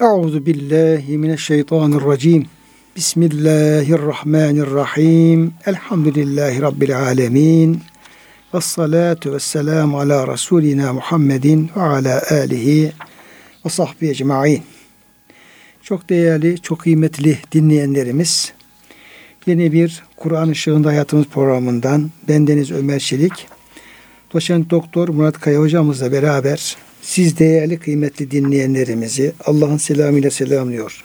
Euzu billahi mineşşeytanirracim. Bismillahirrahmanirrahim. Elhamdülillahi rabbil alamin. Ves salatu vesselam ala rasulina Muhammedin ve ala alihi ve sahbihi ecmaîn. Çok değerli, çok kıymetli dinleyenlerimiz, yeni bir Kur'an ışığında hayatımız programından bendeniz Ömer Çelik, doçent doktor Murat Kaya hocamızla beraber siz değerli kıymetli dinleyenlerimizi Allah'ın selamıyla selamlıyor.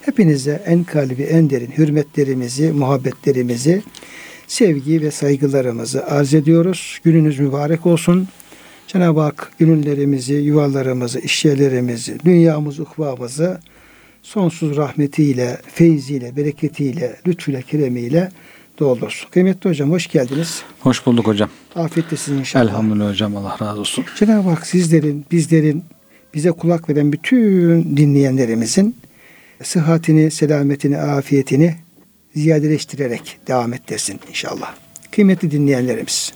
Hepinize en kalbi, en derin hürmetlerimizi, muhabbetlerimizi, sevgi ve saygılarımızı arz ediyoruz. Gününüz mübarek olsun. Cenab-ı Hak günlerimizi, yuvalarımızı, işyerlerimizi, dünyamızı, ukvamızı sonsuz rahmetiyle, feyziyle, bereketiyle, lütfuyla, keremiyle doldursun. Kıymetli hocam hoş geldiniz. Hoş bulduk hocam. Afiyettesiniz inşallah. Elhamdülillah hocam Allah razı olsun. Cenab-ı Hak sizlerin, bizlerin, bize kulak veren bütün dinleyenlerimizin sıhhatini, selametini, afiyetini ziyadeleştirerek devam ettirsin inşallah. Kıymetli dinleyenlerimiz.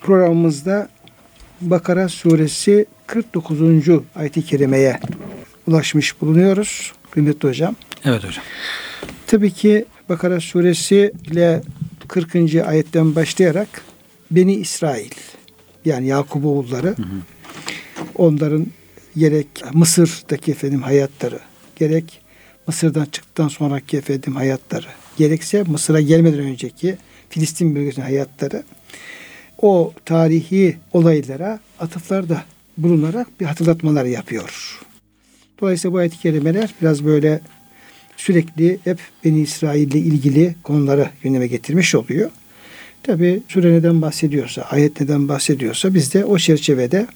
Programımızda Bakara suresi 49. ayet-i kerimeye ulaşmış bulunuyoruz. Kıymetli hocam. Evet hocam. Tabii ki Bakara suresi ile 40. ayetten başlayarak Beni İsrail yani Yakup oğulları hı hı. onların gerek Mısır'daki efendim hayatları gerek Mısır'dan çıktıktan sonraki efendim hayatları gerekse Mısır'a gelmeden önceki Filistin bölgesinin hayatları o tarihi olaylara atıflarda bulunarak bir hatırlatmalar yapıyor. Dolayısıyla bu ayet-i kerimeler biraz böyle sürekli hep Beni İsrail ile ilgili konuları gündeme getirmiş oluyor. Tabi sure neden bahsediyorsa, ayet neden bahsediyorsa biz de o çerçevede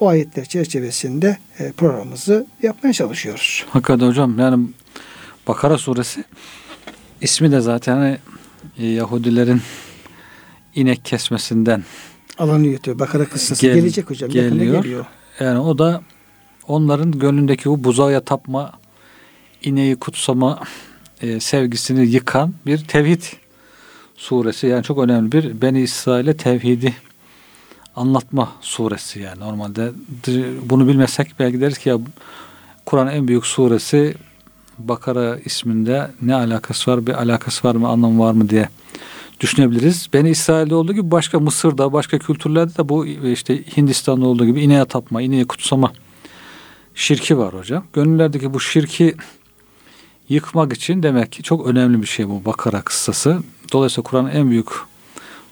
o ayetler çerçevesinde e, programımızı yapmaya çalışıyoruz. Hakikaten hocam yani Bakara suresi ismi de zaten hani, e, Yahudilerin inek kesmesinden alanıyor tabi. Bakara kıssası gel, gelecek hocam. Geliyor. geliyor. Yani o da onların gönlündeki bu buzağıya tapma, ineği kutsama e, sevgisini yıkan bir tevhid suresi. Yani çok önemli bir Beni İsrail'e tevhidi anlatma suresi yani normalde bunu bilmesek belki deriz ki ya Kur'an en büyük suresi Bakara isminde ne alakası var bir alakası var mı anlamı var mı diye düşünebiliriz. Beni İsrail'de olduğu gibi başka Mısır'da başka kültürlerde de bu işte Hindistan'da olduğu gibi ineğe tapma, ineği kutsama şirki var hocam. Gönüllerdeki bu şirki yıkmak için demek ki çok önemli bir şey bu Bakara kıssası. Dolayısıyla Kur'an'ın en büyük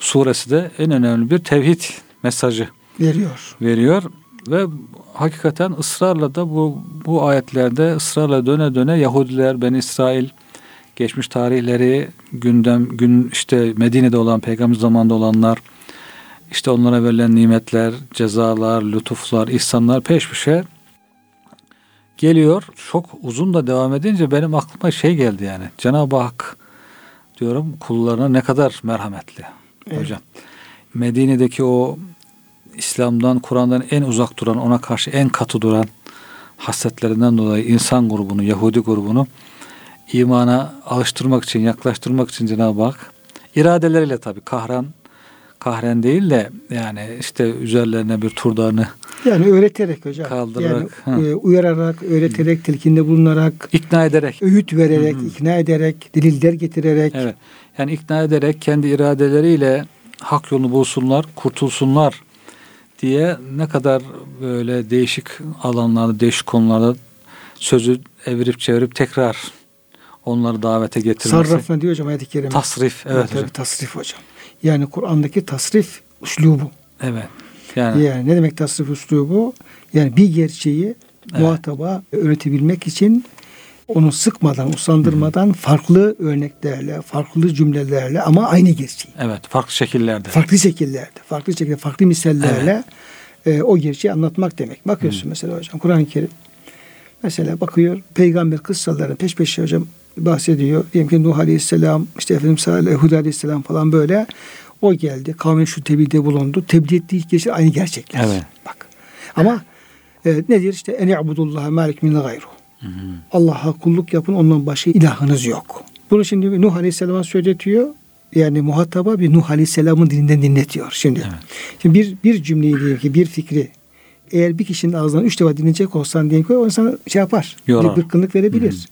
suresi de en önemli bir tevhid mesajı veriyor. Veriyor ve hakikaten ısrarla da bu bu ayetlerde ısrarla döne döne Yahudiler, Ben İsrail geçmiş tarihleri, gündem gün işte Medine'de olan peygamber zamanında olanlar işte onlara verilen nimetler, cezalar, lütuflar, ihsanlar peş peşe geliyor. Çok uzun da devam edince benim aklıma şey geldi yani. Cenab-ı Hak diyorum kullarına ne kadar merhametli evet. hocam. Medine'deki o İslam'dan, Kur'an'dan en uzak duran, ona karşı en katı duran hasletlerinden dolayı insan grubunu, Yahudi grubunu imana alıştırmak için, yaklaştırmak için Cenab-ı Hak iradeleriyle tabi kahran kahren değil de yani işte üzerlerine bir turdanı yani öğreterek hocam. Kaldırarak. Yani, e, uyararak, öğreterek, Hı. telkinde bulunarak. ikna ederek. Öğüt vererek, Hı. ikna ederek, deliller getirerek. Evet. Yani ikna ederek kendi iradeleriyle hak yolunu bulsunlar, kurtulsunlar diye ne kadar böyle değişik alanlarda, değişik konularda sözü evirip çevirip tekrar onları davete getirmesi. Sarraf ne diyor hocam ayet-i kerime? Tasrif. Evet, evet hocam. Tasrif hocam. Yani Kur'an'daki tasrif üslubu. Evet. Yani, yani ne demek tasrif üslubu? Yani bir gerçeği evet. muhataba öğretebilmek için onu sıkmadan, usandırmadan Hı-hı. farklı örneklerle, farklı cümlelerle ama aynı gerçeği. Evet, farklı şekillerde. Farklı şekillerde, farklı şekilde, farklı misallerle evet. e, o gerçeği anlatmak demek. Bakıyorsun Hı-hı. mesela hocam Kur'an-ı Kerim mesela bakıyor peygamber kıssaları peş peşe hocam bahsediyor. Diyelim ki Nuh Aleyhisselam, işte efendim Salih Hud Aleyhisselam falan böyle. O geldi. Kavmin şu tebliğde bulundu. Tebliğ ettiği gerçek aynı gerçekler. Evet. Bak. Ama e, nedir? İşte en i'budullaha malik min gayru. Allah'a kulluk yapın ondan başka ilahınız yok. Bunu şimdi Nuh Aleyhisselam'a söyletiyor. Yani muhataba bir Nuh Aleyhisselam'ın dilinden dinletiyor şimdi. Evet. Şimdi bir, bir cümleyi diyelim ki bir fikri eğer bir kişinin ağzından üç defa dinleyecek olsan diyelim ki o insan şey yapar. Yorar. Bir bıkkınlık verebilir.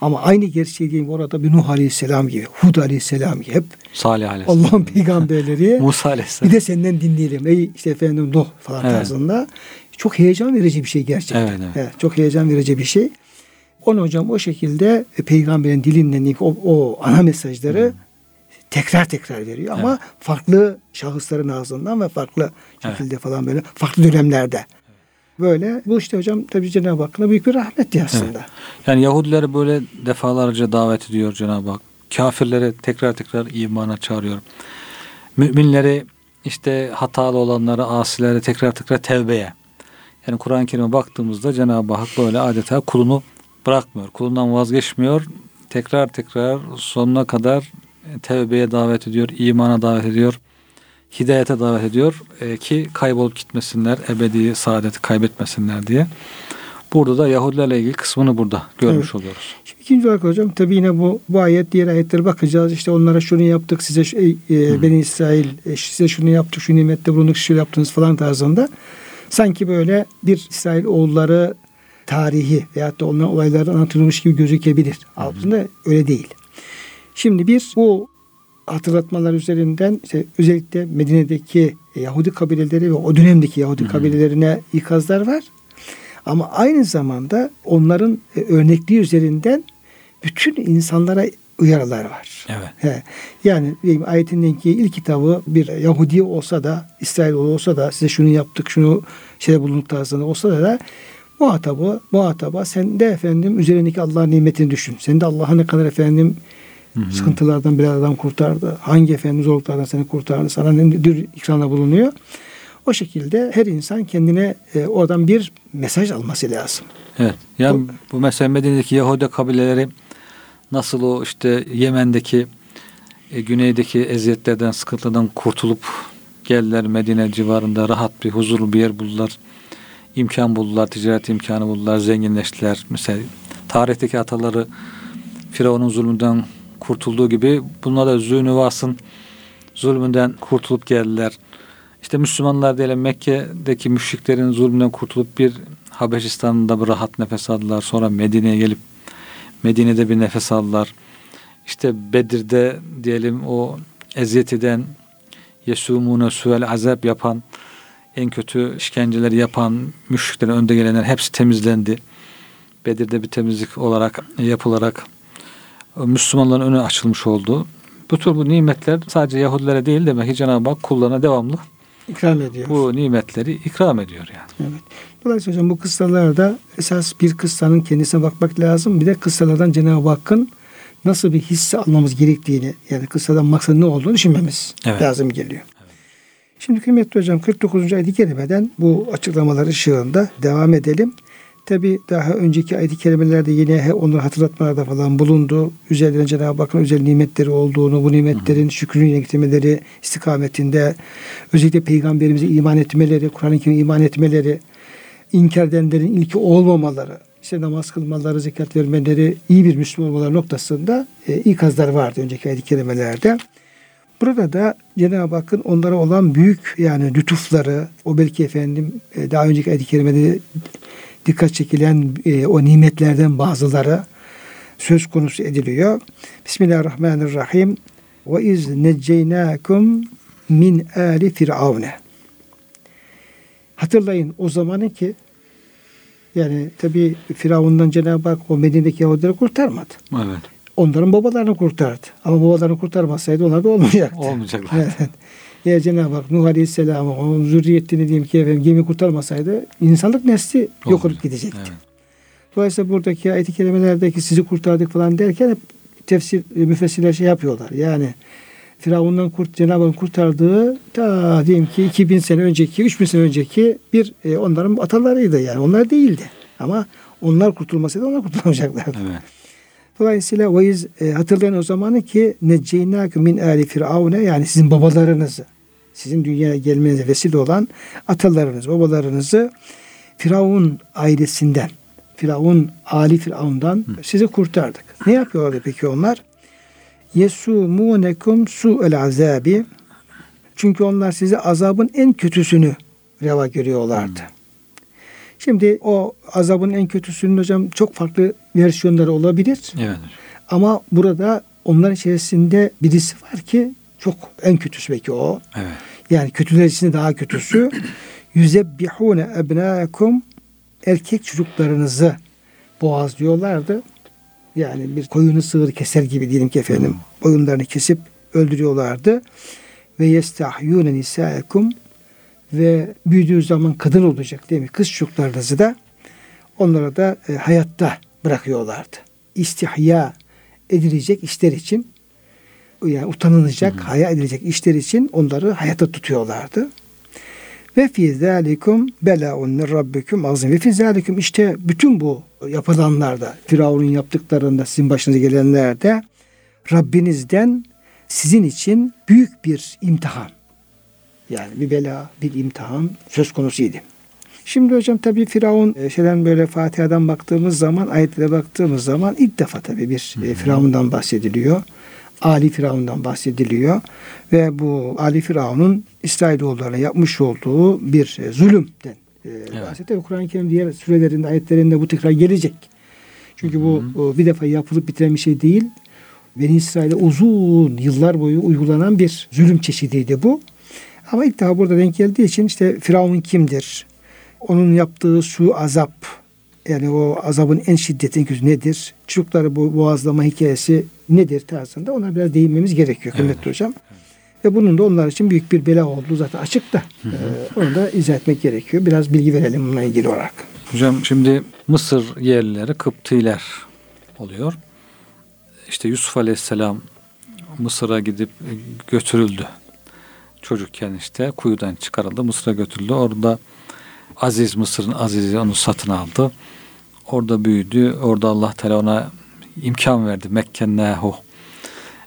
Ama aynı gerçeği diyelim orada bir Nuh Aleyhisselam gibi, Hud Aleyhisselam gibi hep Salih Aleyhisselam. Allah'ın peygamberleri Musa bir Aleyhisselam. de senden dinleyelim. Ey işte efendim Nuh falan Evet. tarzında. Çok heyecan verici bir şey gerçekten. Evet, evet. çok heyecan verici bir şey. Onu hocam o şekilde e, peygamberin dilinden o, o ana mesajları tekrar tekrar veriyor. Ama farklı şahısların ağzından ve farklı şekilde falan böyle farklı dönemlerde. Böyle bu işte hocam tabii Cenab-ı Hakk'ın büyük bir rahmeti aslında. Yani Yahudileri böyle defalarca davet ediyor Cenab-ı Hak. Kafirleri tekrar tekrar imana çağırıyor. Müminleri işte hatalı olanları, asileri tekrar tekrar tevbeye. Yani Kur'an-ı Kerim'e baktığımızda Cenab-ı Hak böyle adeta kulunu bırakmıyor. Kulundan vazgeçmiyor. Tekrar tekrar sonuna kadar tevbeye davet ediyor, imana davet ediyor, hidayete davet ediyor e, ki kaybolup gitmesinler, ebedi saadeti kaybetmesinler diye. Burada da Yahudilerle ilgili kısmını burada görmüş Evet. oluyoruz. Şimdi ikinci olarak hocam tabii yine bu, bu ayet diğer ayetlere bakacağız. İşte onlara şunu yaptık size e, Beni İsrail e, size şunu yaptık şu nimette bulunduk şunu yaptınız falan tarzında. Sanki böyle bir İsrail oğulları tarihi veyahut da onların olayları anlatılmış gibi gözükebilir. Aslında öyle değil. Şimdi bir bu hatırlatmalar üzerinden işte özellikle Medine'deki Yahudi kabileleri ve o dönemdeki Yahudi kabilelerine ikazlar var. Ama aynı zamanda onların e, örnekliği üzerinden bütün insanlara uyarılar var. Evet. He. Yani diyeyim, ayetindeki ilk kitabı bir Yahudi olsa da İsrailoğlu olsa da size şunu yaptık şunu şey bulunduk tarzında olsa da muhatabı muhataba sen de efendim üzerindeki Allah'ın nimetini düşün. Sen de Allah'a ne kadar efendim sıkıntılardan belalardan kurtardı. Hangi efendim zorluklardan seni kurtardı. Sana ne tür ikramda bulunuyor. O şekilde her insan kendine e, oradan bir mesaj alması lazım. Evet. Yani bu mesela Medine'deki Yahudi kabileleri nasıl o işte Yemen'deki e, güneydeki eziyetlerden, sıkıntıdan kurtulup geldiler Medine civarında rahat bir huzurlu bir yer buldular. İmkan buldular, ticaret imkanı buldular, zenginleştiler. Mesela tarihteki ataları Firavun'un zulmünden kurtulduğu gibi bunlar da Zünüvas'ın zulmünden kurtulup geldiler. İşte Müslümanlar diyelim Mekke'deki müşriklerin zulmünden kurtulup bir Habeşistan'da bir rahat nefes aldılar. Sonra Medine'ye gelip Medine'de bir nefes aldılar. İşte Bedir'de diyelim o eziyet eden Yesumune suel azap yapan en kötü işkenceleri yapan müşriklerin önde gelenler hepsi temizlendi. Bedir'de bir temizlik olarak yapılarak Müslümanların önü açılmış oldu. Bu tür bu nimetler sadece Yahudilere değil demek ki Cenab-ı Hak kullarına devamlı İkram ediyor. bu nimetleri ikram ediyor yani. Evet. Dolayısıyla hocam bu kıssalarda esas bir kıssanın kendisine bakmak lazım. Bir de kıssalardan Cenab-ı Hakk'ın nasıl bir hisse almamız gerektiğini yani kıssadan maksadın ne olduğunu düşünmemiz Evet. lazım geliyor. Şimdi kıymetli hocam 49. ayet-i kerimeden bu açıklamalar ışığında devam edelim. Tabi daha önceki ayet-i kerimelerde yine onları hatırlatmalarda falan bulundu. Üzerlerine Cenab-ı Hakk'ın özel nimetleri olduğunu, bu nimetlerin şükrünü getirmeleri istikametinde özellikle peygamberimize iman etmeleri, Kur'an-ı Kerim'e iman etmeleri, inkar edenlerin ilki olmamaları, işte namaz kılmaları, zekat vermeleri, iyi bir Müslüman olmaları noktasında e, ikazlar vardı önceki ayet-i kerimelerde. Burada da Cenab-ı Hakk'ın onlara olan büyük yani lütufları, o belki efendim e, daha önceki ayet-i kerimede dikkat çekilen e, o nimetlerden bazıları söz konusu ediliyor. Bismillahirrahmanirrahim. Ve iz necceynakum min ali firavune. Hatırlayın o zamanı ki yani tabi Firavundan Cenab-ı Hak o Medine'deki Yahudileri kurtarmadı. Evet. Onların babalarını kurtardı. Ama babalarını kurtarmasaydı onlar da olmayacaktı. Olmayacaklar. Evet. Eğer Cenab-ı Hak Nuh Aleyhisselam'ı onun zürriyetini diyeyim ki efendim, gemi kurtarmasaydı insanlık nesli yok olup gidecekti. Evet. Dolayısıyla buradaki ayet-i kerimelerdeki sizi kurtardık falan derken hep tefsir e, müfessirler şey yapıyorlar. Yani Firavundan kurt, Cenab-ı Hak kurtardığı ta diyeyim ki 2000 sene önceki, 3000 sene önceki bir e, onların atalarıydı yani. Onlar değildi. Ama onlar kurtulmasaydı onlar kurtulamayacaklardı. Evet. Dolayısıyla ve iz e, hatırlayın o zamanı ki necceynâküm min âli firavune yani sizin babalarınızı sizin dünyaya gelmenize vesile olan atalarınız, babalarınızı Firavun ailesinden, Firavun, Ali Firavun'dan sizi kurtardık. Ne yapıyorlardı peki onlar? Yesumunekum su'el azabi. Çünkü onlar size azabın en kötüsünü reva görüyorlardı. Şimdi o azabın en kötüsünün hocam çok farklı versiyonları olabilir. Evet. Ama burada onların içerisinde birisi var ki çok en kötüsü belki o. Evet. Yani kötüler içinde daha kötüsü. Yüzebbihune ebnâkum erkek çocuklarınızı boğazlıyorlardı. Yani bir koyunu sığır keser gibi diyelim ki efendim. Boyunlarını kesip öldürüyorlardı. Ve yestahyûne nisâekum ve büyüdüğü zaman kadın olacak değil mi? Kız çocuklarınızı da onlara da e, hayatta bırakıyorlardı. İstihya edilecek işler için yani utanılacak, haya edilecek işler için onları hayata tutuyorlardı. Ve fi zalikum belaun min rabbikum azim. Ve fi zalikum işte bütün bu yapılanlarda, Firavun'un yaptıklarında, sizin başınıza gelenlerde Rabbinizden sizin için büyük bir imtihan. Yani bir bela, bir imtihan söz konusuydu. Şimdi hocam tabi Firavun e, şeyden böyle Fatiha'dan baktığımız zaman, ayetlere baktığımız zaman ilk defa tabi bir e, Firavun'dan bahsediliyor. Ali Firavun'dan bahsediliyor. Ve bu Ali Firavun'un İsrailoğullarına yapmış olduğu bir e, zulümden e, bahsediyor. Kur'an-ı Kerim diğer sürelerinde, ayetlerinde bu tekrar gelecek. Çünkü bu o, bir defa yapılıp bitiren bir şey değil. Beni İsrail'e uzun yıllar boyu uygulanan bir zulüm çeşidiydi bu. Ama ilk defa burada denk geldiği için işte Firavun kimdir? Onun yaptığı su azap, yani o azabın en şiddetli kötü nedir? Çocukları bu boğazlama hikayesi nedir tarzında ona biraz değinmemiz gerekiyor kıymetli Evet. hocam. Ve bunun da onlar için büyük bir bela olduğu zaten açık da e, onu da izah etmek gerekiyor. Biraz bilgi verelim bununla ilgili olarak. Hocam şimdi Mısır yerlileri Kıptiler oluyor. İşte Yusuf Aleyhisselam Mısır'a gidip götürüldü. Çocukken işte kuyudan çıkarıldı. Mısır'a götürüldü. Orada Aziz Mısır'ın Aziz'i onu satın aldı. Orada büyüdü. Orada Allah Teala ona imkan verdi. Mekkennehu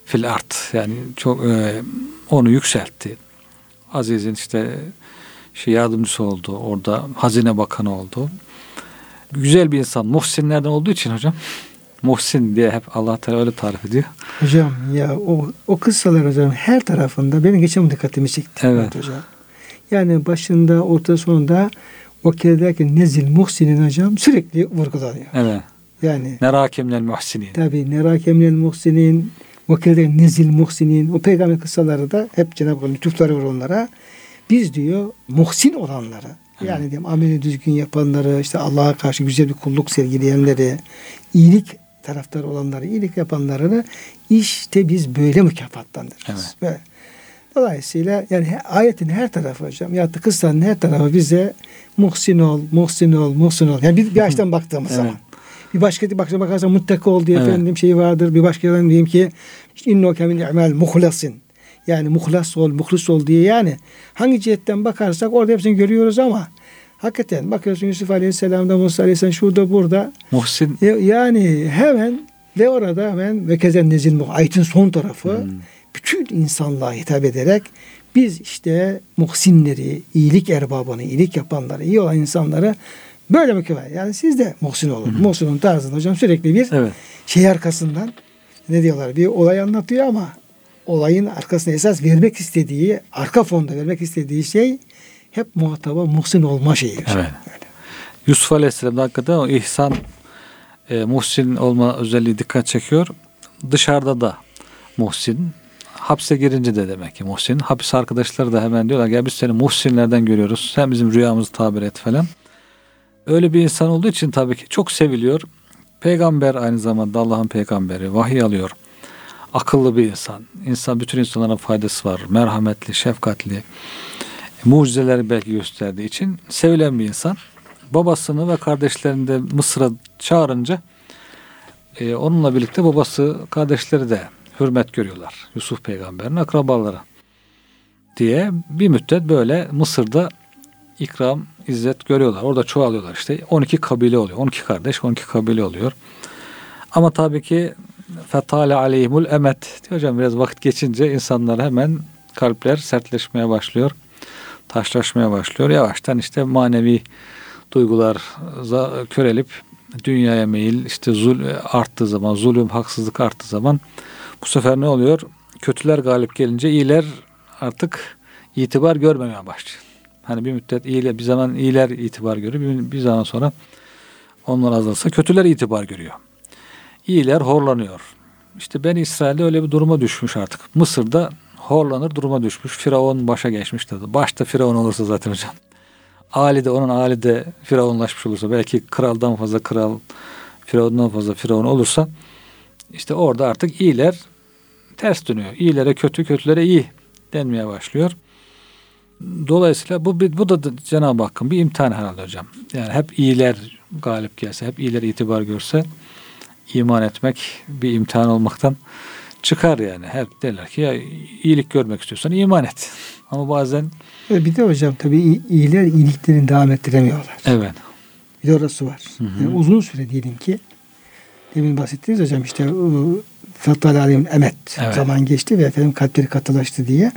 fil art. Yani çok e, onu yükseltti. Aziz'in işte şey yardımcısı oldu. Orada hazine bakanı oldu. Güzel bir insan. Muhsinlerden olduğu için hocam. Muhsin diye hep Allah Teala öyle tarif ediyor. Hocam ya o, o kıssalar hocam her tarafında benim geçen dikkatimi çekti. Evet. hocam. Yani başında orta sonunda o derken nezil muhsinin hocam sürekli vurgulanıyor. Evet. Yani Nerakimlel muhsinin. tabi nerakemnel muhsinin vakilde nezil muhsinin o peygamber kıssaları da hep Cenab-ı Hak lütufları var onlara. Biz diyor muhsin olanları yani diyeyim ameli düzgün yapanları işte Allah'a karşı güzel bir kulluk sergileyenleri iyilik taraftarı olanları iyilik yapanlarını işte biz böyle mükafatlandırırız. Evet. Ve dolayısıyla yani ayetin her tarafı hocam ya da kıssanın her tarafı bize muhsin ol, muhsin ol, muhsin ol. Yani bir, bir açıdan baktığımız Evet. zaman. Bir başka başka bakarsan muttaki ol diye Evet. efendim şey vardır. Bir başka yerden diyeyim ki işte innoke min i'mal muhlasin. Yani muhlas ol, muhlis ol diye yani hangi cihetten bakarsak orada hepsini görüyoruz ama hakikaten bakıyorsun Yusuf Aleyhisselam'da, Musa Aleyhisselam şurada burada Muhsin ya- yani hemen ve orada hemen ve kezen nezil ayetin son tarafı Hmm. Bütün insanlığa hitap ederek biz işte muhsinleri, iyilik erbabını, iyilik yapanları, iyi olan insanları böyle mükemmel. Yani siz de muhsin olun. Muhsinun tarzında hocam sürekli bir evet. şey arkasından ne diyorlar bir olay anlatıyor ama olayın arkasına esas vermek istediği, arka fonda vermek istediği şey hep muhataba muhsin olma şeyi. Evet. Yusuf Aleyhisselam'da hakikaten o ihsan e, muhsin olma özelliği dikkat çekiyor. Dışarıda da muhsin. Hapse girince de demek ki muhsin. Hapis arkadaşları da hemen diyorlar ya biz seni muhsinlerden görüyoruz. Sen bizim rüyamızı tabir et falan. Öyle bir insan olduğu için tabii ki çok seviliyor. Peygamber aynı zamanda Allah'ın peygamberi. Vahiy alıyor. Akıllı bir insan. İnsan bütün insanlara faydası var. Merhametli, şefkatli. Mucizeleri belki gösterdiği için sevilen bir insan. Babasını ve kardeşlerini de Mısır'a çağırınca e, onunla birlikte babası kardeşleri de hürmet görüyorlar. Yusuf peygamberin akrabaları diye bir müddet böyle Mısır'da ikram, izzet görüyorlar. Orada çoğalıyorlar işte. 12 kabile oluyor. 12 kardeş, 12 kabile oluyor. Ama tabii ki fetale aleyhimul emet. Diyor hocam biraz vakit geçince insanlar hemen kalpler sertleşmeye başlıyor. Taşlaşmaya başlıyor. Yavaştan işte manevi duygular körelip dünyaya meyil işte zul arttığı zaman, zulüm, haksızlık arttığı zaman bu sefer ne oluyor? Kötüler galip gelince iyiler artık itibar görmemeye başlıyor. Hani bir müddet iyiler, bir zaman iyiler itibar görüyor. Bir, bir zaman sonra onlar azalsa kötüler itibar görüyor. İyiler horlanıyor. İşte ben İsrail'de öyle bir duruma düşmüş artık. Mısır'da horlanır duruma düşmüş. Firavun başa geçmiş tadı. Başta Firavun olursa zaten hocam. Ali de onun Ali de Firavunlaşmış olursa belki kraldan fazla kral Firavundan fazla Firavun olursa işte orada artık iyiler ters dönüyor. İyilere kötü, kötülere iyi denmeye başlıyor. Dolayısıyla bu bu da Cenab-ı Hakk'ın bir imtihan herhalde hocam. Yani hep iyiler galip gelse, hep iyiler itibar görse iman etmek bir imtihan olmaktan çıkar yani. Hep derler ki ya iyilik görmek istiyorsan iman et. Ama bazen bir de hocam tabii iyiler iyiliklerini devam ettiremiyorlar. Evet. Bir de orası var. Hı hı. Yani uzun süre diyelim ki demin bahsettiniz hocam işte Fettal Alim Emet evet. zaman geçti ve efendim kalpleri katılaştı diye.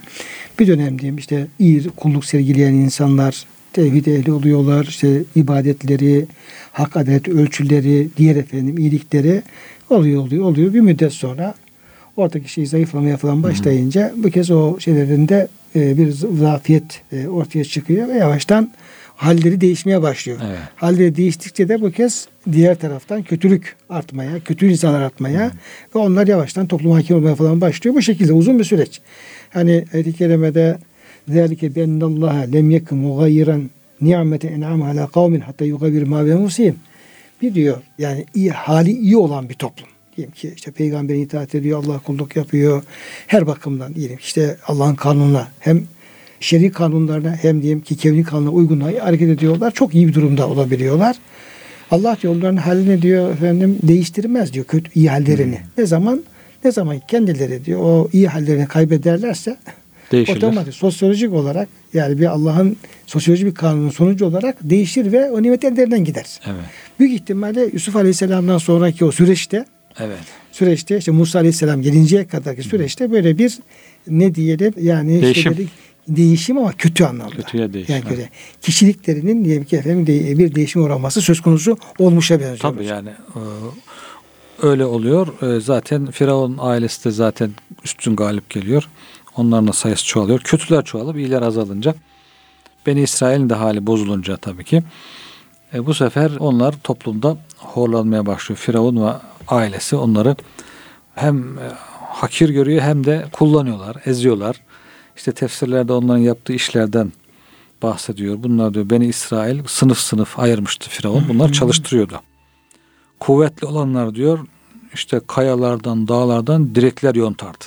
Bir dönem diyeyim işte iyi kulluk sergileyen insanlar tevhid ehli oluyorlar. İşte ibadetleri, hak adalet ölçüleri, diğer efendim iyilikleri oluyor oluyor oluyor. Bir müddet sonra oradaki şey zayıflamaya falan başlayınca Hı-hı. bu kez o şeylerinde e, bir zafiyet e, ortaya çıkıyor ve yavaştan halleri değişmeye başlıyor. Evet. Halleri değiştikçe de bu kez diğer taraftan kötülük artmaya, kötü insanlar artmaya Hı. ve onlar yavaştan toplum hakim olmaya falan başlıyor. Bu şekilde uzun bir süreç. Hani ayet-i kerimede ذَٰلِكَ بِأَنَّ اللّٰهَ لَمْ يَكُمْ مُغَيِّرًا نِعْمَةً اَنْعَمَ عَلَى قَوْمٍ hatta يُغَيِّرْ مَا بِهَمُسِيهِمْ Bir diyor yani iyi, hali iyi olan bir toplum. Diyelim ki işte peygamberin itaat ediyor, Allah kulluk yapıyor. Her bakımdan diyelim işte Allah'ın kanununa hem şer'i kanunlarına hem diyelim ki kevni kanuna uygun hareket ediyorlar. Çok iyi bir durumda olabiliyorlar. Allah diyor onların halini diyor efendim değiştirmez diyor kötü iyi hallerini. Hmm. Ne zaman ne zaman kendileri diyor o iyi hallerini kaybederlerse Değişirler. otomatik sosyolojik olarak yani bir Allah'ın sosyolojik bir kanunun sonucu olarak değişir ve o nimet ellerinden gider. Evet. Büyük ihtimalle Yusuf Aleyhisselam'dan sonraki o süreçte Evet. Süreçte işte Musa Aleyhisselam gelinceye kadarki süreçte böyle bir ne diyelim yani değişim. Şeyleri, değişim ama kötü anlamda. Kötüye değişim. Yani kötü. Kişiliklerinin diyelim ki efendim bir değişim uğraması söz konusu olmuşa benziyor. Tabii yani e, öyle oluyor. E, zaten Firavun ailesi de zaten üstün galip geliyor. Onların da sayısı çoğalıyor. Kötüler çoğalıp iyiler azalınca Beni İsrail'in de hali bozulunca tabii ki e, bu sefer onlar toplumda horlanmaya başlıyor. Firavun ve ailesi onları hem e, hakir görüyor hem de kullanıyorlar, eziyorlar. İşte tefsirlerde onların yaptığı işlerden bahsediyor. Bunlar diyor Beni İsrail sınıf sınıf ayırmıştı Firavun. Bunlar çalıştırıyordu. Kuvvetli olanlar diyor işte kayalardan, dağlardan direkler yontardı.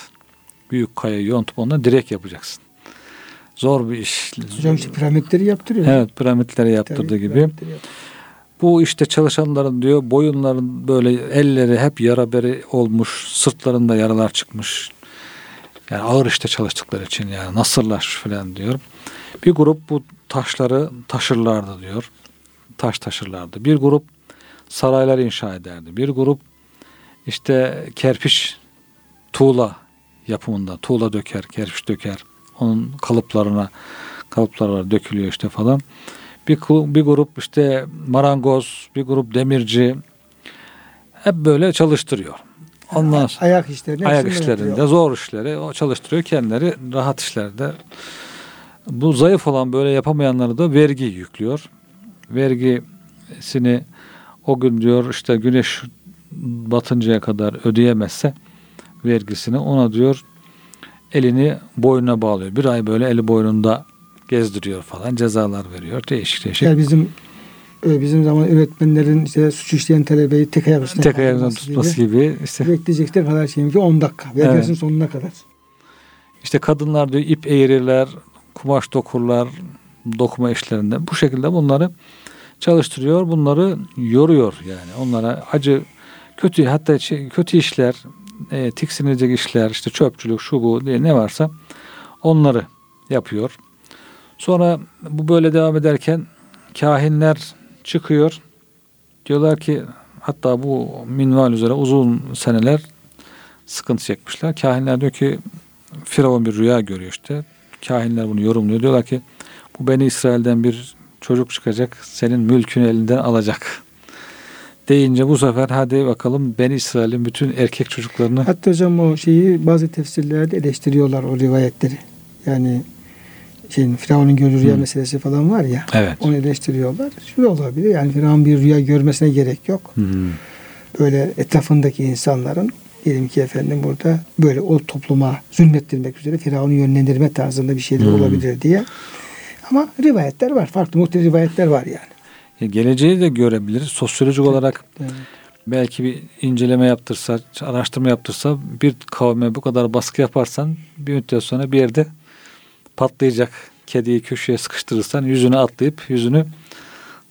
Büyük kaya yontup ondan direk yapacaksın. Zor bir iş. Hocam işte piramitleri yaptırıyor. Evet piramitleri yaptırdığı Tabii, gibi. Bu işte çalışanların diyor boyunların böyle elleri hep yara beri olmuş, sırtlarında yaralar çıkmış. Yani ağır işte çalıştıkları için yani nasırlar falan diyor. Bir grup bu taşları taşırlardı diyor. Taş taşırlardı. Bir grup saraylar inşa ederdi. Bir grup işte kerpiç tuğla yapımında tuğla döker, kerpiç döker. Onun kalıplarına kalıplar dökülüyor işte falan. Bir, bir grup işte marangoz, bir grup demirci hep böyle çalıştırıyor. Ondan sonra, ayak işlerini ayak işlerinde yapıyor. zor işleri o çalıştırıyor kendileri rahat işlerde. Bu zayıf olan böyle yapamayanları da vergi yüklüyor. Vergisini o gün diyor işte güneş batıncaya kadar ödeyemezse vergisini ona diyor elini boynuna bağlıyor. Bir ay böyle eli boynunda gezdiriyor falan cezalar veriyor. Değişik değişik. Yani bizim e, bizim zaman öğretmenlerin işte suç işleyen talebeyi tek ayak üstüne tek ayak tutması gibi. gibi işte. Bekleyecekler kadar şeyim ki 10 dakika. Ve evet. sonuna kadar. İşte kadınlar diyor ip eğirirler, kumaş dokurlar, dokuma işlerinde. Bu şekilde bunları çalıştırıyor. Bunları yoruyor yani. Onlara acı kötü hatta şey, kötü işler, e, tiksinilecek işler, işte çöpçülük, şu bu diye ne varsa onları yapıyor. Sonra bu böyle devam ederken kahinler çıkıyor. Diyorlar ki hatta bu minval üzere uzun seneler sıkıntı çekmişler. Kahinler diyor ki Firavun bir rüya görüyor işte. Kahinler bunu yorumluyor. Diyorlar ki bu Beni İsrail'den bir çocuk çıkacak. Senin mülkünü elinden alacak. Deyince bu sefer hadi bakalım Ben İsrail'in bütün erkek çocuklarını Hatta hocam o şeyi bazı tefsirlerde eleştiriyorlar o rivayetleri. Yani şeyin Firavun'un gördüğü rüya Hı. meselesi falan var ya. Evet. Onu eleştiriyorlar. Şu olabilir. Yani Firavun bir rüya görmesine gerek yok. Hı. Böyle etrafındaki insanların diyelim ki efendim burada böyle o topluma zulmettirmek üzere Firavun'u yönlendirme tarzında bir şeyler Hmm. olabilir diye. Ama rivayetler var. Farklı muhtelif rivayetler var yani. Ya geleceği de görebiliriz. Sosyolojik olarak Evet. belki bir inceleme yaptırsa, araştırma yaptırsa bir kavme bu kadar baskı yaparsan bir müddet sonra bir yerde patlayacak. Kediyi köşeye sıkıştırırsan yüzüne atlayıp yüzünü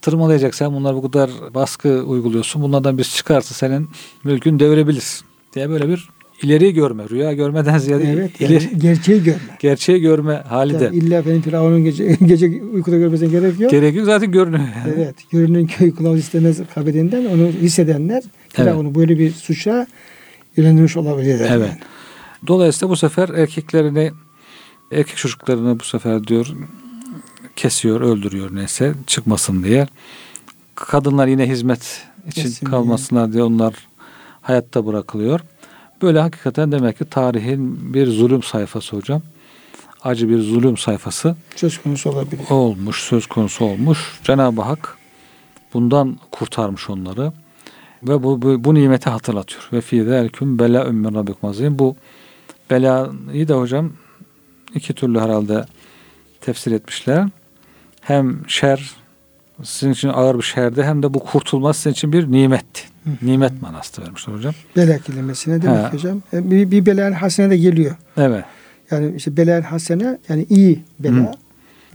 tırmalayacak. Sen bunlar bu kadar baskı uyguluyorsun. Bunlardan biz çıkarsa senin mülkün devirebilir diye böyle bir ileriyi görme. Rüya görmeden ziyade Evet. Yani ileri, gerçeği görme. gerçeği görme hali de Yani illa benim Firavun'un gece, gece uykuda görmesine gerek yok. gerekiyor. Zaten görünüyor. Yani. Evet. Görünün köy kılavuz istemez haberinden onu hissedenler Firavun'u böyle bir suça yönlendirmiş olabilirler. Evet. yani. Dolayısıyla bu sefer erkeklerini erkek çocuklarını bu sefer diyor kesiyor, öldürüyor neyse çıkmasın diye. Kadınlar yine hizmet için Kesin kalmasınlar diye onlar hayatta bırakılıyor. Böyle hakikaten demek ki tarihin bir zulüm sayfası hocam. Acı bir zulüm sayfası Söz konusu olabilir. olmuş, söz konusu olmuş. Cenab-ı Hak bundan kurtarmış onları ve bu, bu, bu nimeti hatırlatıyor. Ve fi zelküm bela ümmün rabbikum azim. Bu belayı da hocam iki türlü herhalde tefsir etmişler. Hem şer sizin için ağır bir şerdi hem de bu kurtulma sizin için bir nimetti. Nimet manası vermişler hocam. Bela kelimesine demek ki hocam. E, Bir, bir bela hasene de geliyor. Evet. Yani işte bela hasene yani iyi bela. Hı.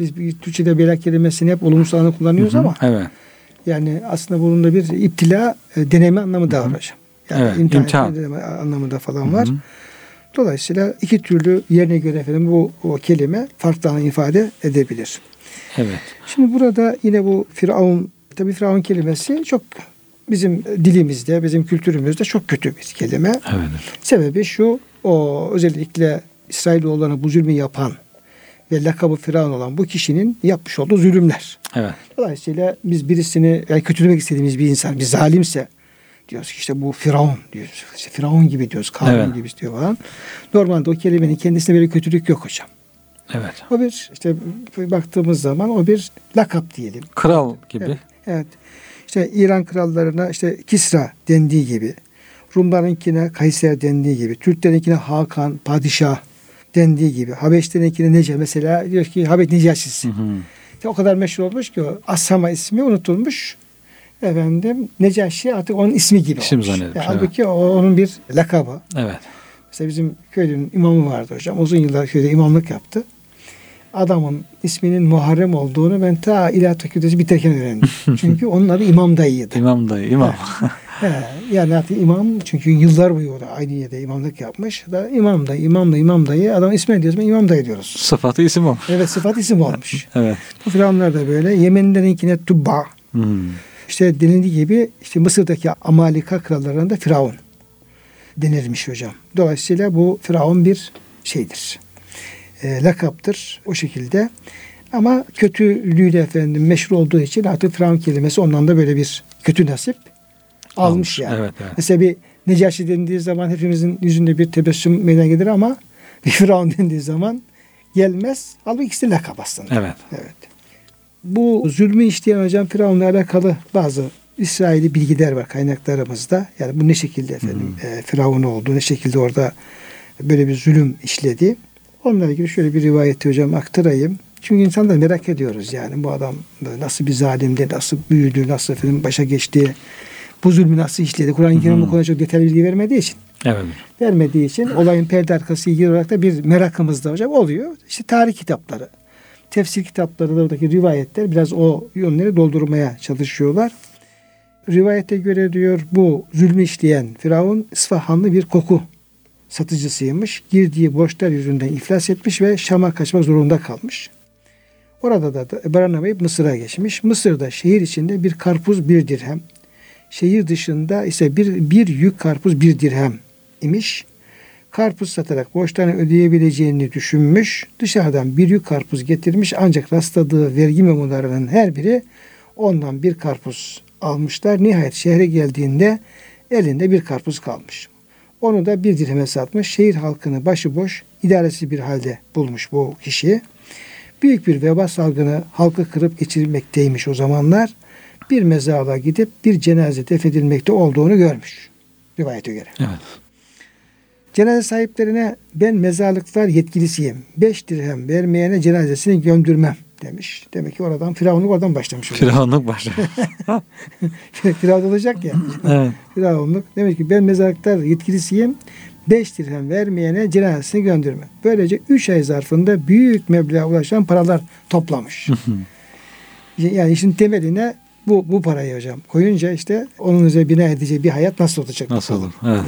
Biz Türkçe'de bela kelimesini hep olumsuz anlamda kullanıyoruz Hı ama evet. yani aslında bunun da bir iptila e, deneme anlamı da var hocam. Yani Evet, imtihan, imtihan. anlamında falan var. Hı hı. Dolayısıyla iki türlü yerine göre efendim bu o kelime farklı ifade edebilir. Evet. Şimdi burada yine bu Firavun, tabi Firavun kelimesi çok bizim dilimizde, bizim kültürümüzde çok kötü bir kelime. Evet. Sebebi şu, o özellikle İsrailoğullarına bu zulmü yapan ve lakabı Firavun olan bu kişinin yapmış olduğu zulümler. Evet. Dolayısıyla biz birisini yani kötülemek istediğimiz bir insan, bir zalimse diyoruz ki işte bu Firavun diyoruz. Firavun gibi diyoruz, Karun Evet. gibi diyor falan. Normalde o kelimenin kendisinde böyle kötülük yok hocam. Evet. O bir işte baktığımız zaman o bir lakap diyelim. Kral gibi. Evet. Evet. İşte İran krallarına işte Kisra dendiği gibi, Rumlarınkine Kayser dendiği gibi, Türklerinkine Hakan, Padişah dendiği gibi, Habeşlerinkine Nece mesela diyor ki Habeş hı. İşte o kadar meşhur olmuş ki o Asama ismi unutulmuş. Efendim Necaşi artık onun ismi gibi İsim olmuş. Yani evet. halbuki o onun bir lakabı. Evet. Mesela bizim köyün imamı vardı hocam. Uzun yıllar köyde imamlık yaptı. Adamın isminin Muharrem olduğunu ben ta İlahi Fakültesi biterken öğrendim. çünkü onun adı İmam Dayı'ydı. İmam dayı, imam. He, yani artık imam çünkü yıllar boyu o da aynı yerde imamlık yapmış. Da İmam Dayı, İmam Dayı, İmam Dayı. Adam ismini diyoruz, ben İmam Dayı diyoruz. Sıfatı isim o. Evet sıfat isim olmuş. Evet. Bu firavunlar da böyle. Yemenlerinkine Tubba. Hmm. İşte denildiği gibi işte Mısır'daki Amalika krallarına da Firavun denirmiş hocam. Dolayısıyla bu Firavun bir şeydir. E, lakaptır o şekilde. Ama kötülüğüyle efendim meşhur olduğu için artık Firavun kelimesi ondan da böyle bir kötü nasip almış, Almış, yani. evet, evet. Mesela bir Necaşi dendiği zaman hepimizin yüzünde bir tebessüm meydana gelir ama bir Firavun dendiği zaman gelmez. Halbuki ikisi de lakap aslında. Evet. Evet. Bu zulmü işleyen hocam Firavun'la alakalı bazı İsrail'i bilgiler var kaynaklarımızda. Yani bu ne şekilde efendim e, Firavun oldu, ne şekilde orada böyle bir zulüm işledi. Onunla ilgili şöyle bir rivayeti hocam aktarayım. Çünkü insan da merak ediyoruz yani bu adam nasıl bir zalimdi, nasıl büyüdü, nasıl efendim başa geçti, bu zulmü nasıl işledi. Kur'an-ı Kerim bu konuda çok detaylı bilgi vermediği için Evet. vermediği için olayın perde arkası ilgili olarak da bir merakımız da hocam oluyor. İşte tarih kitapları, tefsir kitaplarındaki rivayetler biraz o yönleri doldurmaya çalışıyorlar. Rivayete göre diyor bu zulmü işleyen Firavun İsfahanlı bir koku satıcısıymış. Girdiği borçlar yüzünden iflas etmiş ve Şam'a kaçmak zorunda kalmış. Orada da barınamayıp Mısır'a geçmiş. Mısır'da şehir içinde bir karpuz bir dirhem. Şehir dışında ise bir, bir yük karpuz bir dirhem imiş. Karpuz satarak borçlarını ödeyebileceğini düşünmüş. Dışarıdan bir yük karpuz getirmiş ancak rastladığı vergi memolarının her biri ondan bir karpuz almışlar. Nihayet şehre geldiğinde elinde bir karpuz kalmış. Onu da bir dirheme satmış. Şehir halkını başıboş, idaresiz bir halde bulmuş bu kişi. büyük bir veba salgını halkı kırıp geçirmekteymiş o zamanlar. Bir mezarlığa gidip bir cenaze defedilmekte olduğunu görmüş. Rivayete göre. Evet. Cenaze sahiplerine ben mezarlıklar yetkilisiyim. Beş dirhem vermeyene cenazesini gömdürmem demiş. Demek ki oradan Firavunluk oradan başlamış. Firavunluk başladı. Firavun olacak ya. evet. Firavunluk. Demek ki ben mezarlıklar yetkilisiyim. Beş dirhem vermeyene cenazesini gönderme. Böylece üç ay zarfında büyük meblağa ulaşan paralar toplamış. yani işin temeline bu, bu parayı hocam koyunca işte onun üzerine bina edeceği bir hayat nasıl olacak? Nasıl olur? Evet.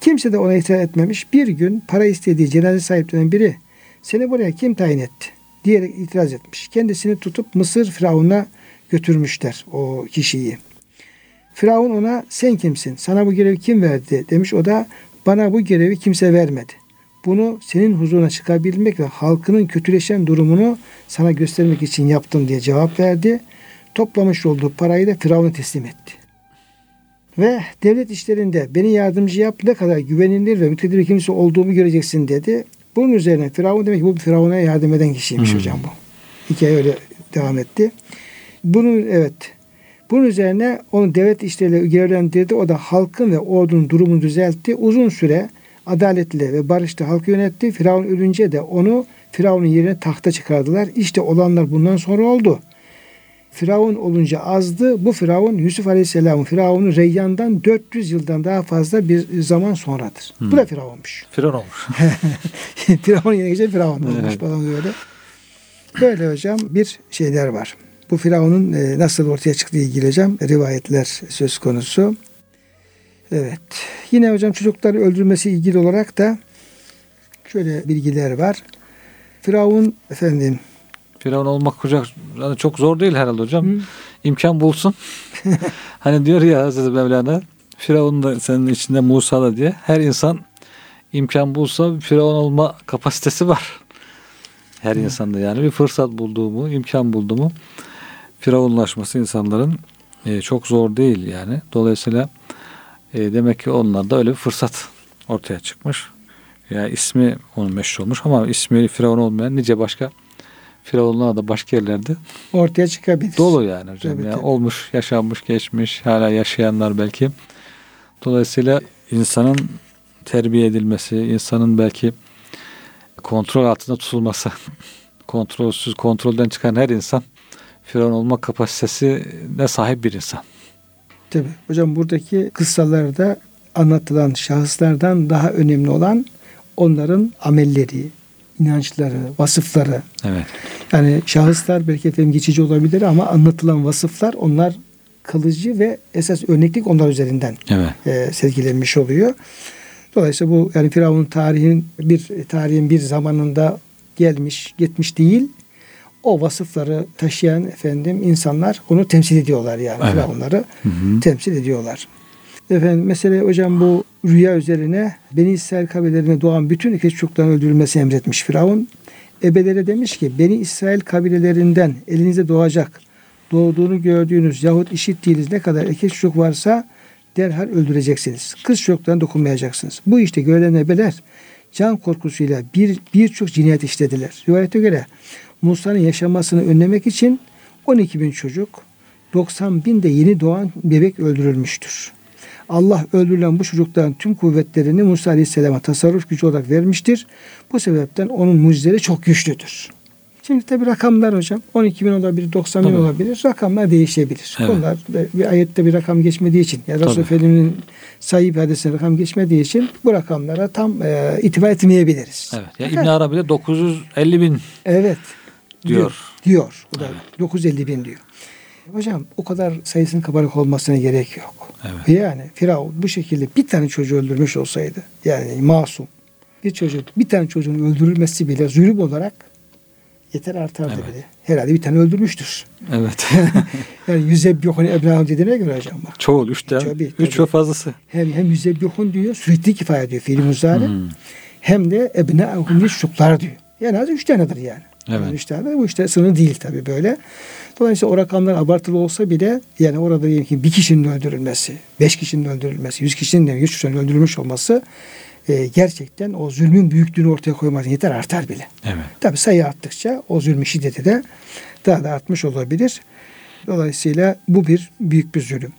Kimse de ona itiraz etmemiş. Bir gün para istediği cenaze sahiplerinden biri seni buraya kim tayin etti? diyerek itiraz etmiş. Kendisini tutup Mısır Firavun'a götürmüşler o kişiyi. Firavun ona sen kimsin? Sana bu görevi kim verdi? Demiş o da bana bu görevi kimse vermedi. Bunu senin huzuruna çıkabilmek ve halkının kötüleşen durumunu sana göstermek için yaptım diye cevap verdi. Toplamış olduğu parayı da Firavun'a teslim etti. Ve devlet işlerinde beni yardımcı yap ne kadar güvenilir ve müktedir kimse olduğumu göreceksin dedi. Bunun üzerine Firavun demek ki bu Firavun'a yardım eden kişiymiş hmm. hocam bu. Hikaye öyle devam etti. Bunun evet. Bunun üzerine onu devlet işleriyle görevlendirdi. O da halkın ve ordunun durumunu düzeltti. Uzun süre adaletle ve barışta halkı yönetti. Firavun ölünce de onu Firavun'un yerine tahta çıkardılar. İşte olanlar bundan sonra oldu. Firavun olunca azdı. Bu Firavun Yusuf Aleyhisselam'ın Firavun'un Reyyan'dan 400 yıldan daha fazla bir zaman sonradır. Hmm. Bu da Firavunmuş. Firavun olmuş. Firavun yine geçen Firavun olmuş evet. falan böyle. Böyle hocam bir şeyler var. Bu Firavun'un e, nasıl ortaya çıktığı ilgili hocam rivayetler söz konusu. Evet. Yine hocam çocukları öldürmesi ilgili olarak da şöyle bilgiler var. Firavun efendim Firavun olmak kucak yani çok zor değil herhalde hocam. Hı. İmkan bulsun. hani diyor ya Hazreti Mevlana Firavun da senin içinde Musa da diye. Her insan imkan bulsa Firavun olma kapasitesi var. Her Hı. insanda yani bir fırsat bulduğumu, imkan bulduğumu Firavunlaşması insanların e, çok zor değil yani. Dolayısıyla e, demek ki onlarda öyle bir fırsat ortaya çıkmış. Ya ismi onun meşhur olmuş ama ismi Firavun olmayan nice başka Firavunlar da başka yerlerde ortaya çıkabilir. Dolu yani hocam. Tabii, ya. Tabii. Olmuş, yaşanmış, geçmiş, hala yaşayanlar belki. Dolayısıyla insanın terbiye edilmesi, insanın belki kontrol altında tutulması, kontrolsüz, kontrolden çıkan her insan Firavun olma kapasitesine sahip bir insan. Tabi hocam buradaki kıssalarda anlatılan şahıslardan daha önemli olan onların amelleri, inançları, vasıfları. Evet. Yani şahıslar belki efendim geçici olabilir ama anlatılan vasıflar onlar kalıcı ve esas örneklik onlar üzerinden evet. e, sergilenmiş oluyor. Dolayısıyla bu yani Firavun'un tarihin bir tarihin bir zamanında gelmiş, gitmiş değil. O vasıfları taşıyan efendim insanlar onu temsil ediyorlar yani evet. Firavunları hı hı. temsil ediyorlar. Efendim mesela hocam bu rüya üzerine Beni İsrail kabilelerine doğan bütün erkek çocukların öldürülmesi emretmiş Firavun. Ebelere demiş ki Beni İsrail kabilelerinden elinize doğacak doğduğunu gördüğünüz yahut işittiğiniz ne kadar erkek çocuk varsa derhal öldüreceksiniz. Kız çocuklarına dokunmayacaksınız. Bu işte görülen ebeler can korkusuyla bir birçok cinayet işlediler. Rivayete göre Musa'nın yaşamasını önlemek için 12 bin çocuk 90 bin de yeni doğan bebek öldürülmüştür. Allah öldürülen bu çocukların tüm kuvvetlerini Musa Aleyhisselam'a tasarruf gücü olarak vermiştir. Bu sebepten onun mucizeleri çok güçlüdür. Şimdi tabi rakamlar hocam 12 bin olabilir, 90 bin olabilir. Rakamlar değişebilir. Evet. Bunlar bir ayette bir rakam geçmediği için ya Resul Efendimiz'in sayı bir hadisine rakam geçmediği için bu rakamlara tam e, itibar etmeyebiliriz. Evet. Ya İbn Arabi de 950 bin evet, diyor. Diyor. diyor. O da evet. 950 bin diyor. Hocam o kadar sayısının kabarık olmasına gerek yok. Evet. Yani Firavun bu şekilde bir tane çocuğu öldürmüş olsaydı yani masum bir çocuk bir tane çocuğun öldürülmesi bile zulüm olarak yeter artardı evet. bile. Herhalde bir tane öldürmüştür. Evet. yani yüzebbihun ebnahum dediğine göre hocam bak. Çoğul üçte. Tabii, Üç ve fazlası. Hem, hem yüzebbihun diyor sürekli kifaya diyor fiili muzari. Hmm. Hem de ebnahum çocuklar diyor. Yani az üç tanedir yani. Evet. Yani üç tane bu işte sınır değil tabii böyle. Dolayısıyla o rakamlar abartılı olsa bile yani orada diyelim ki bir kişinin öldürülmesi, beş kişinin öldürülmesi, yüz kişinin de yüz kişinin öldürülmüş olması e, gerçekten o zulmün büyüklüğünü ortaya koymaz yeter artar bile. Evet. Tabi sayı arttıkça o zulmün şiddeti de daha da artmış olabilir. Dolayısıyla bu bir büyük bir zulüm.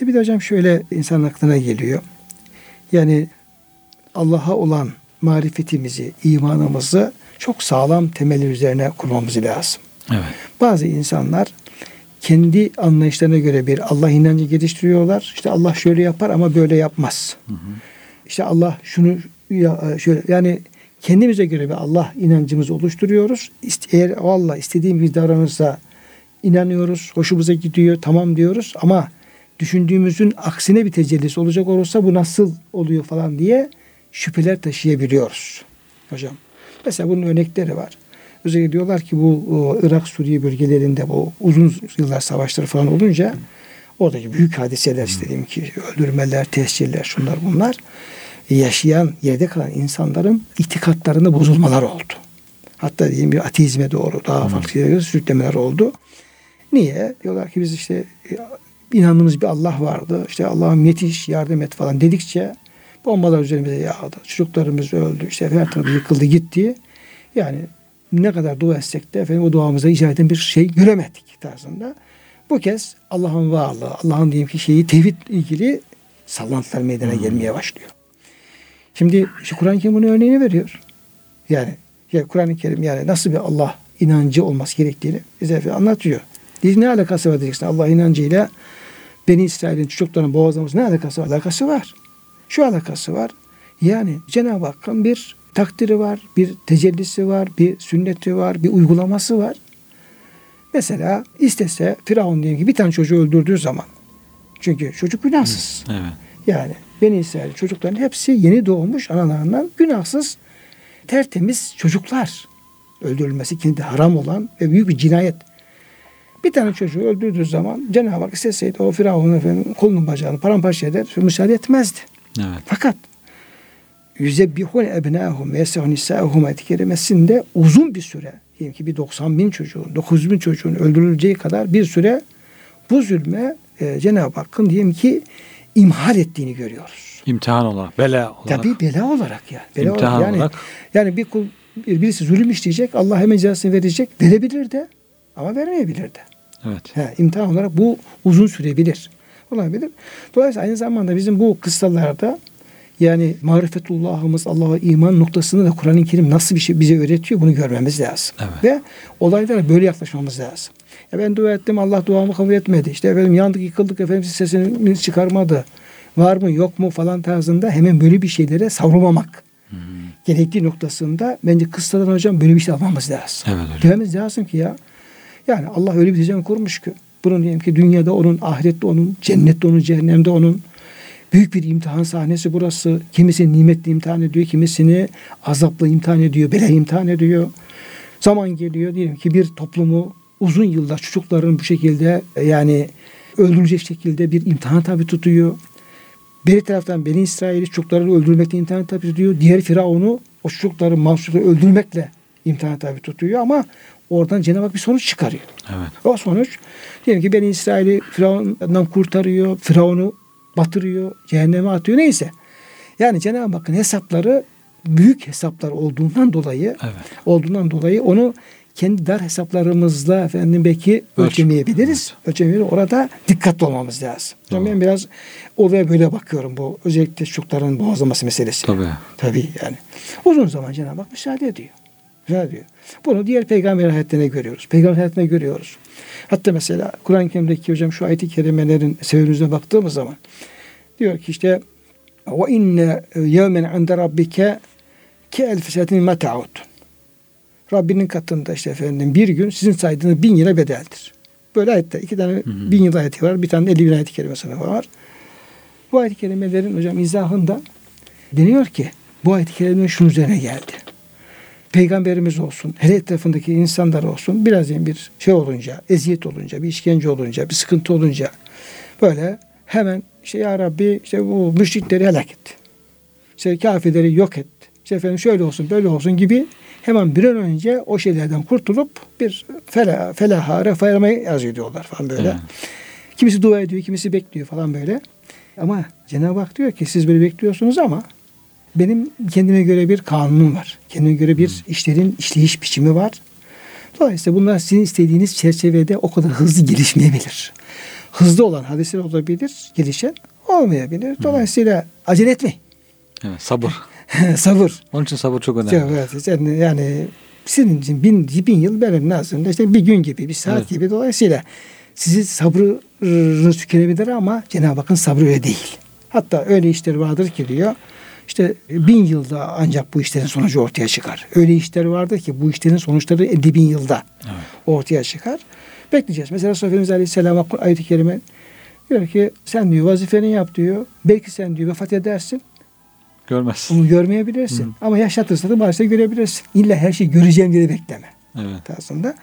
Tabi de hocam şöyle insan aklına geliyor. Yani Allah'a olan marifetimizi, imanımızı çok sağlam temeller üzerine kurmamız lazım. Evet. Bazı insanlar kendi anlayışlarına göre bir Allah inancı geliştiriyorlar. İşte Allah şöyle yapar ama böyle yapmaz. Hı hı. İşte Allah şunu ya, şöyle yani kendimize göre bir Allah inancımızı oluşturuyoruz. Eğer o Allah istediğimiz davranırsa inanıyoruz, hoşumuza gidiyor, tamam diyoruz ama düşündüğümüzün aksine bir tecellisi olacak olursa bu nasıl oluyor falan diye şüpheler taşıyabiliyoruz hocam. Mesela bunun örnekleri var. Özellikle diyorlar ki bu o, Irak Suriye bölgelerinde bu uzun yıllar savaşları falan olunca oradaki büyük hadiseler işte diyeyim ki öldürmeler, tesciller şunlar bunlar yaşayan yerde kalan insanların itikatlarında bozulmalar oldu. Hatta diyeyim bir ateizme doğru daha farklı yerlere sürüklemeler oldu. Niye? Diyorlar ki biz işte e, inandığımız bir Allah vardı. İşte Allah'ım yetiş, yardım et falan dedikçe bombalar üzerimize yağdı. Çocuklarımız öldü. İşte her tarafı yıkıldı gitti. Yani ne kadar dua etsek de efendim o duamıza icra eden bir şey göremedik tarzında. Bu kez Allah'ın varlığı, Allah'ın diyeyim ki şeyi tevhid ilgili sallantılar meydana hmm. gelmeye başlıyor. Şimdi işte Kur'an-ı Kerim bunun örneğini veriyor. Yani ya Kur'an-ı Kerim yani nasıl bir Allah inancı olması gerektiğini bize anlatıyor. Biz ne alakası var diyeceksin Allah inancıyla Beni İsrail'in çocuklarının boğazlaması ne alakası var? Alakası var. Şu alakası var. Yani Cenab-ı Hakk'ın bir takdiri var, bir tecellisi var, bir sünneti var, bir uygulaması var. Mesela istese Firavun diyelim ki bir tane çocuğu öldürdüğü zaman çünkü çocuk günahsız. Evet. Yani Beni İsrail çocukların hepsi yeni doğmuş analarından günahsız tertemiz çocuklar öldürülmesi kendi haram olan ve büyük bir cinayet. Bir tane çocuğu öldürdüğü zaman Cenab-ı Hak isteseydi o Firavun efendim kolunun bacağını paramparça eder müsaade etmezdi. Evet. Fakat yüzebbihun ebnâhum ve yesehun nisâhum ayet kerimesinde uzun bir süre diyelim ki bir 90 bin çocuğun 900 bin çocuğun öldürüleceği kadar bir süre bu zulme e, Cenab-ı Hakk'ın diyelim ki imhal ettiğini görüyoruz. İmtihan olarak, bela olarak. Tabii bela olarak yani. Bela İmtihan olarak. Yani, olarak. yani bir kul birisi zulüm işleyecek Allah hemen cezasını verecek. Verebilir de ama vermeyebilir de. Evet. He, imtihan olarak bu uzun sürebilir. Olabilir. Dolayısıyla aynı zamanda bizim bu kıssalarda yani marifetullahımız Allah'a iman noktasını da Kur'an-ı Kerim nasıl bir şey bize öğretiyor bunu görmemiz lazım. Evet. Ve olaylara böyle yaklaşmamız lazım. Ya ben dua ettim Allah duamı kabul etmedi. İşte efendim yandık yıkıldık efendim sesini çıkarmadı. Var mı yok mu falan tarzında hemen böyle bir şeylere savrulmamak. Hmm. Gerektiği noktasında bence kıssadan hocam böyle bir şey almamız lazım. Evet. Dememiz lazım ki ya yani Allah öyle bir düzen kurmuş ki bunun diyelim ki dünyada onun, ahirette onun, cennette onun, cehennemde onun. Büyük bir imtihan sahnesi burası. Kimisini nimetli imtihan ediyor, kimisini azapla imtihan ediyor, bela imtihan ediyor. Zaman geliyor diyelim ki bir toplumu uzun yıllar çocukların bu şekilde yani öldürülecek şekilde bir imtihan tabi tutuyor. Bir taraftan Beni İsrail'i çocukları öldürmekle imtihan tabi tutuyor. Diğer Firavun'u o çocukları mahsusları öldürmekle imtihan tabi tutuyor ama oradan Cenab-ı Hak bir sonuç çıkarıyor. Evet. O sonuç diyelim ki Beni İsrail'i Firavun'dan kurtarıyor, Firavun'u batırıyor, cehenneme atıyor neyse. Yani Cenab-ı Hakk'ın hesapları büyük hesaplar olduğundan dolayı Evet. olduğundan dolayı onu kendi dar hesaplarımızla efendim belki Ölç- ölçemeyebiliriz. Ölçemeyebiliriz. Orada dikkatli olmamız lazım. Doğru. Ben biraz olaya böyle bakıyorum bu özellikle çocukların boğazlaması meselesi. Tabii. Tabii yani. Uzun zaman Cenab-ı Hak müsaade ediyor. Müsaade ediyor. Bunu diğer peygamber hayatlarına görüyoruz. Peygamber hayatına görüyoruz. Hatta mesela Kur'an-ı Kerim'deki hocam şu ayet-i kerimelerin sebebine baktığımız zaman diyor ki işte ve inne yevmen inde rabbike ke elfi senetin ma. Rabbinin katında işte efendim bir gün sizin saydığınız bin yıla bedeldir. Böyle ayette iki tane hı. bin yıl ayeti var. Bir tane elli bin ayet-i kerimesi var. Bu ayet-i kerimelerin hocam izahında deniyor ki bu ayet-i kerimeler şunun üzerine geldi. Peygamberimiz olsun, hele etrafındaki insanlar olsun biraz yani bir şey olunca, eziyet olunca, bir işkence olunca, bir sıkıntı olunca böyle hemen işte ya Rabbi işte bu müşrikleri helak et. İşte kafirleri yok et. İşte efendim şöyle olsun böyle olsun gibi hemen bir an önce o şeylerden kurtulup bir fela, felaha, refahıma yazıyor diyorlar falan böyle. Kimisi dua ediyor, kimisi bekliyor falan böyle. Ama Cenab-ı Hak diyor ki siz böyle bekliyorsunuz ama benim kendime göre bir kanunum var. Kendime göre bir işlerin işleyiş biçimi var. Dolayısıyla bunlar sizin istediğiniz çerçevede o kadar hızlı gelişmeyebilir. Hızlı olan hadisler olabilir, gelişen olmayabilir. Dolayısıyla acele etmeyin. Evet, sabır. Sabır. Onun için sabır çok önemli. Evet, yani, yani sizin için bin, bin yıl benim nazarımda işte bir gün gibi, bir saat Evet. gibi. Dolayısıyla sizi sabrınız tükenebilir ama Cenab-ı Hakk'ın sabrı öyle değil. Hatta öyle işler vardır ki diyor. İşte bin yılda ancak bu işlerin sonucu ortaya çıkar. Öyle işler vardır ki bu işlerin sonuçları 50 bin yılda Evet. ortaya çıkar. Bekleyeceğiz. Mesela Resulullah Efendimiz Aleyhisselam ayet-i kerime diyor ki sen diyor vazifeni yap diyor. Belki sen diyor vefat edersin. Görmezsin. Bunu görmeyebilirsin. Hı. Ama yaşatırsa da maalesef görebilirsin. İlla her şeyi göreceğim diye bekleme Evet. aslında.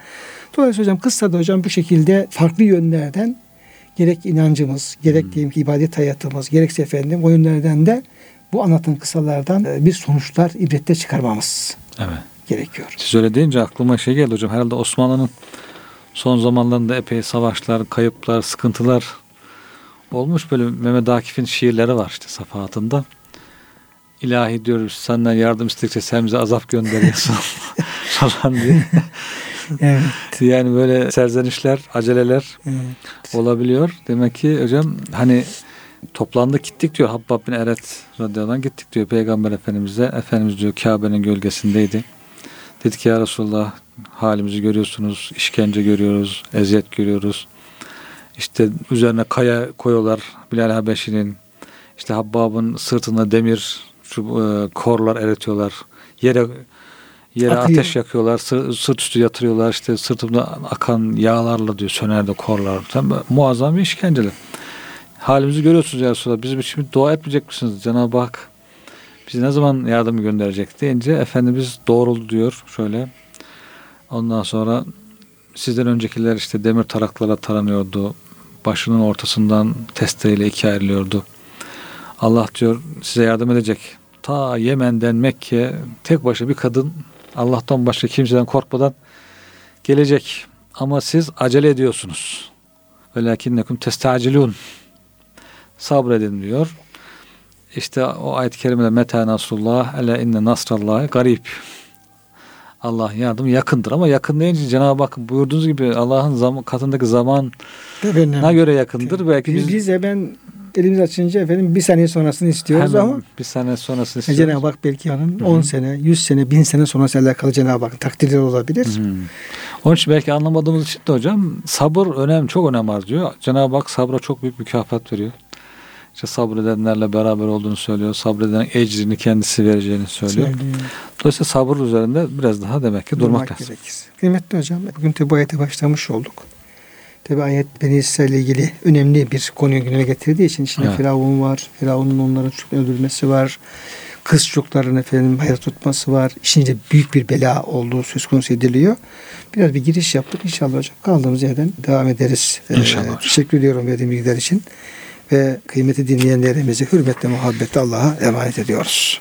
Dolayısıyla hocam kıssada hocam bu şekilde farklı yönlerden gerek inancımız, gerek diyelim ki ibadet hayatımız, gerekse efendim o yönlerden de bu anlatılan kıssalardan e, bir sonuçlar, ibrette çıkarmamız Evet. gerekiyor. Siz öyle deyince aklıma şey geldi hocam. Herhalde Osmanlı'nın son zamanlarında epey savaşlar, kayıplar, sıkıntılar olmuş. Böyle Mehmet Akif'in şiirleri var işte safahatında. İlahi diyoruz senden yardım istekçe sen bize azap gönderiyorsun falan diye. Evet. Yani böyle serzenişler, aceleler evet. olabiliyor. Demek ki hocam hani toplandık gittik diyor Habbab bin Eret radıyallahu gittik diyor Peygamber Efendimiz'e. Efendimiz diyor Kabe'nin gölgesindeydi. Dedi ki ya Resulullah halimizi görüyorsunuz. işkence görüyoruz. Eziyet görüyoruz. İşte üzerine kaya koyuyorlar Bilal Habeşi'nin. İşte Habbab'ın sırtına demir şu, e, korlar eritiyorlar. Yere yere Akıyor. ateş yakıyorlar. Sı- sırt üstü yatırıyorlar. İşte sırtımda akan yağlarla diyor sönerdi korlar. Tam muazzam bir işkenceler. Halimizi görüyorsunuz ya Resulallah. Bizim için dua etmeyecek misiniz? Cenab-ı Hak bize ne zaman yardım gönderecek deyince Efendimiz doğruldu diyor şöyle. Ondan sonra sizden öncekiler işte demir taraklara taranıyordu. Başının ortasından testereyle ikiye ayrılıyordu. Allah diyor size yardım edecek. Ta Yemen'den Mekke tek başına bir kadın Allah'tan başka kimseden korkmadan gelecek. Ama siz acele ediyorsunuz. Velakinnekum testacilun. Sabredin diyor. İşte o ayet-i kerimede meta nasrullah ele inne nasrallahi garip. Allah yardım yakındır ama yakın deyince Cenab-ı Hak buyurduğunuz gibi Allah'ın zam- katındaki zamana Efendim, göre yakındır. Belki biz, biz, biz hemen elimiz açınca efendim bir saniye sonrasını istiyoruz hemen ama bir sene sonrasını e, istiyoruz. Cenab-ı Hak belki hı. 10 sene, 100 sene, 1000 sene sonrası alakalı Cenab-ı Hakk'ın takdirleri olabilir. Hı. Onun için belki anlamadığımız için de hocam sabır önem çok önem var diyor. Cenab-ı Hak sabra çok büyük mükafat veriyor. İşte sabredenlerle beraber olduğunu söylüyor. Sabreden ecrini kendisi vereceğini söylüyor. Söylüyor. Dolayısıyla sabır üzerinde biraz daha demek ki durmak, lazım. gerekir. Kıymetli hocam bugün tabi bu ayete başlamış olduk. Tabi ayet Beni İsrail ile ilgili önemli bir konuyu gündeme getirdiği için içinde Evet. Firavun var. Firavun'un onların çocuklarını öldürmesi var. Kız çocuklarını efendim hayat tutması var. İçinde büyük bir bela olduğu söz konusu ediliyor. Biraz bir giriş yaptık. İnşallah hocam kaldığımız yerden devam ederiz. Ee, İnşallah. teşekkür ediyorum verdiğim bilgiler için. Ve kıymeti dinleyenlerimizi hürmetle muhabbetle Allah'a emanet ediyoruz.